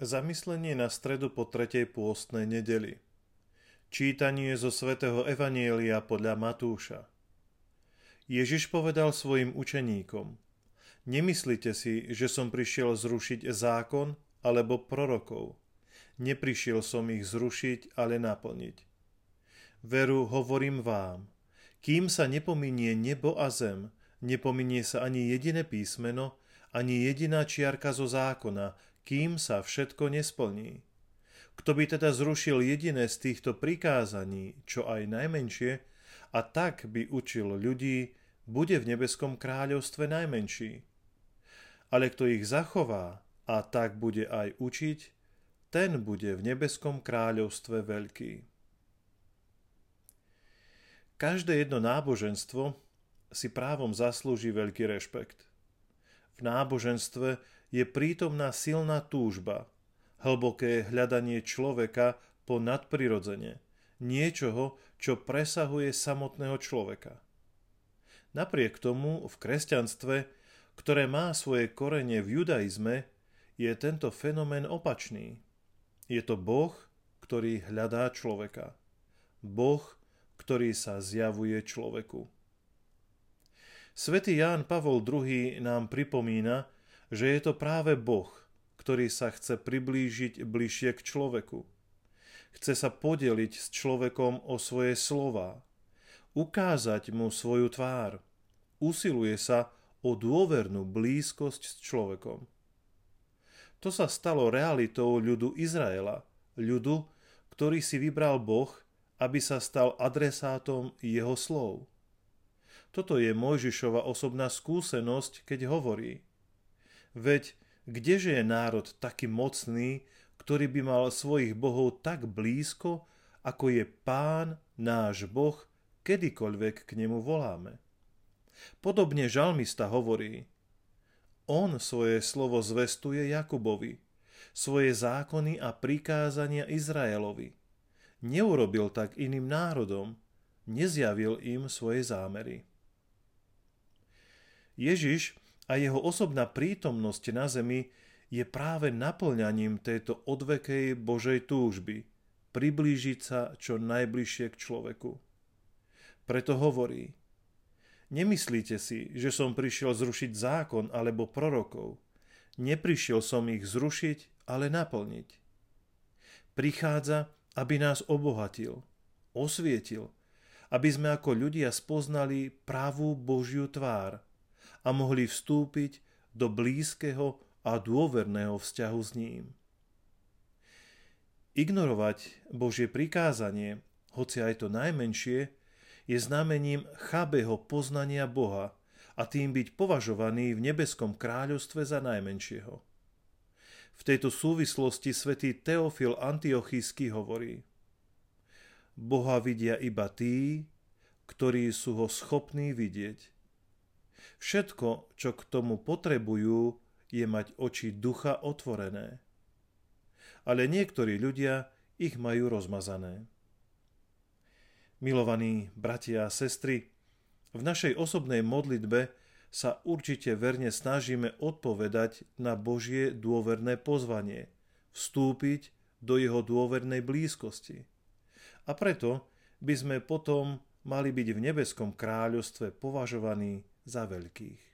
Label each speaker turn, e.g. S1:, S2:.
S1: Zamyslenie na stredu po tretej pôstnej nedeli. Čítanie zo svätého Evanielia podľa Matúša. Ježiš povedal svojim učeníkom: Nemyslite si, že som prišiel zrušiť zákon alebo prorokov. Neprišiel som ich zrušiť, ale naplniť. Veru hovorím vám, kým sa nepominie nebo a zem, nepominie sa ani jediné písmeno, ani jediná čiarka zo zákona, kým sa všetko nesplní. Kto by teda zrušil jediné z týchto prikázaní, čo aj najmenšie, a tak by učil ľudí, bude v nebeskom kráľovstve najmenší. Ale kto ich zachová a tak bude aj učiť, ten bude v nebeskom kráľovstve veľký. Každé jedno náboženstvo si právom zaslúži veľký rešpekt. V náboženstve je prítomná silná túžba, hlboké hľadanie človeka po nadprirodzene, niečoho, čo presahuje samotného človeka. Napriek tomu v kresťanstve, ktoré má svoje korene v judaizme, je tento fenomén opačný. Je to Boh, ktorý hľadá človeka. Boh, ktorý sa zjavuje človeku. Svetý Ján Pavol II nám pripomína, že je to práve Boh, ktorý sa chce priblížiť bližšie k človeku. Chce sa podeliť s človekom o svoje slova, ukázať mu svoju tvár. Usiluje sa o dôvernú blízkosť s človekom. To sa stalo realitou ľudu Izraela, ľudu, ktorý si vybral Boh, aby sa stal adresátom jeho slov. Toto je Mojžišova osobná skúsenosť, keď hovorí – Veď kdeže je národ taký mocný, ktorý by mal svojich bohov tak blízko, ako je Pán, náš Boh, kedykoľvek k nemu voláme. Podobne žalmista hovorí, on svoje slovo zvestuje Jakubovi, svoje zákony a prikázania Izraelovi. Neurobil tak iným národom, nezjavil im svoje zámery. Ježiš a jeho osobná prítomnosť na zemi je práve naplňaním tejto odvekej Božej túžby priblížiť sa čo najbližšie k človeku. Preto hovorí, nemyslíte si, že som prišiel zrušiť zákon alebo prorokov. Neprišiel som ich zrušiť, ale naplniť. Prichádza, aby nás obohatil, osvietil, aby sme ako ľudia spoznali pravú Božiu tvár – a mohli vstúpiť do blízkeho a dôverného vzťahu s ním. Ignorovať Božie prikázanie, hoci aj to najmenšie, je znamením chabého poznania Boha a tým byť považovaný v nebeskom kráľovstve za najmenšieho. V tejto súvislosti svätý Teofil Antiochísky hovorí Boha vidia iba tí, ktorí sú ho schopní vidieť – Všetko, čo k tomu potrebujú, je mať oči ducha otvorené. Ale niektorí ľudia ich majú rozmazané. Milovaní bratia a sestry, v našej osobnej modlitbe sa určite verne snažíme odpovedať na Božie dôverné pozvanie, vstúpiť do jeho dôvernej blízkosti. A preto by sme potom mali byť v nebeskom kráľovstve považovaní za veľkých.